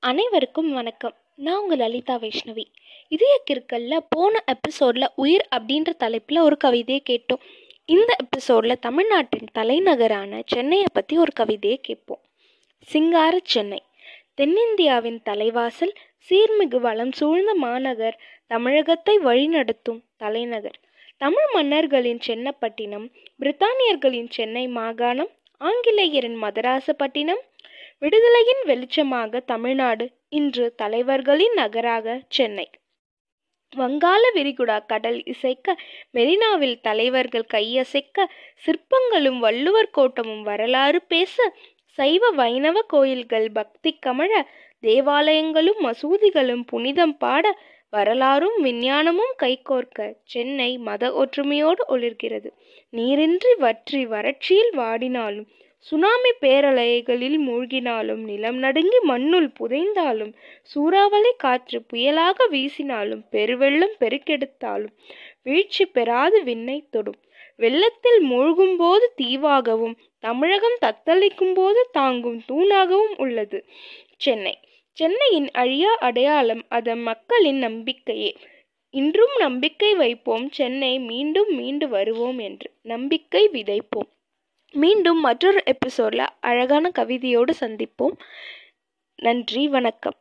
அனைவருக்கும் வணக்கம். நான் உங்கள் லலிதா வைஷ்ணவி. இதய கிற்கல்ல போன எபிசோடில் உயிர் அப்படின்ற தலைப்பில் ஒரு கவிதையை கேட்டோம். இந்த எபிசோடில் தமிழ்நாட்டின் தலைநகரான சென்னையை பற்றி ஒரு கவிதையை கேட்போம். சிங்கார சென்னை. தென்னிந்தியாவின் தலைவாசல் சீர்மிகு வளம் சூழ்ந்த மாநகர் தமிழகத்தை வழிநடத்தும் தலைநகர். தமிழ் மன்னர்களின் சென்னப்பட்டினம் பிரித்தானியர்களின் சென்னை மாகாணம் ஆங்கிலேயரின் மதராசப்பட்டினம் விடுதலையின் வெளிச்சமாக தமிழ்நாடு இன்று தலைவர்களின் நகராக சென்னை. வங்காள விரிகுடா கடல் இசைக்க மெரினாவில் தலைவர்கள் கையசைக்க சிற்பங்களும் வள்ளுவர் கோட்டமும் வரலாறு பேச சைவ வைணவ கோயில்கள் பக்தி கமழ தேவாலயங்களும் மசூதிகளும் புனிதம் பாட வரலாறும் விஞ்ஞானமும் கைகோர்க்க சென்னை மத ஒற்றுமையோடு ஒளிர்கிறது. நீரின்றி வற்றி வறட்சியில் வாடினாலும் சுனாமி பேரலைகளில் மூழ்கினாலும் நிலம் நடுங்கி மண்ணுள் புதைந்தாலும் சூறாவளி காற்று புயலாக வீசினாலும் பெருவெள்ளம் பெருக்கெடுத்தாலும் வீழ்ச்சி பெறாது விண்ணை தொடும். வெள்ளத்தில் மூழ்கும் போது தீவாகவும் தமிழகம் தத்தளிக்கும் போது தாங்கும் தூணாகவும் உள்ளது. சென்னை. சென்னையின் அழியா அடையாளம் அதன் மக்களின் நம்பிக்கையே. இன்றும் நம்பிக்கை வைப்போம். சென்னை மீண்டும் மீண்டு வருவோம் என்று நம்பிக்கை விதைப்போம். மீண்டும் மற்றொரு எபிசோடில் அழகான கவிதையோடு சந்திப்போம். நன்றி வணக்கம்.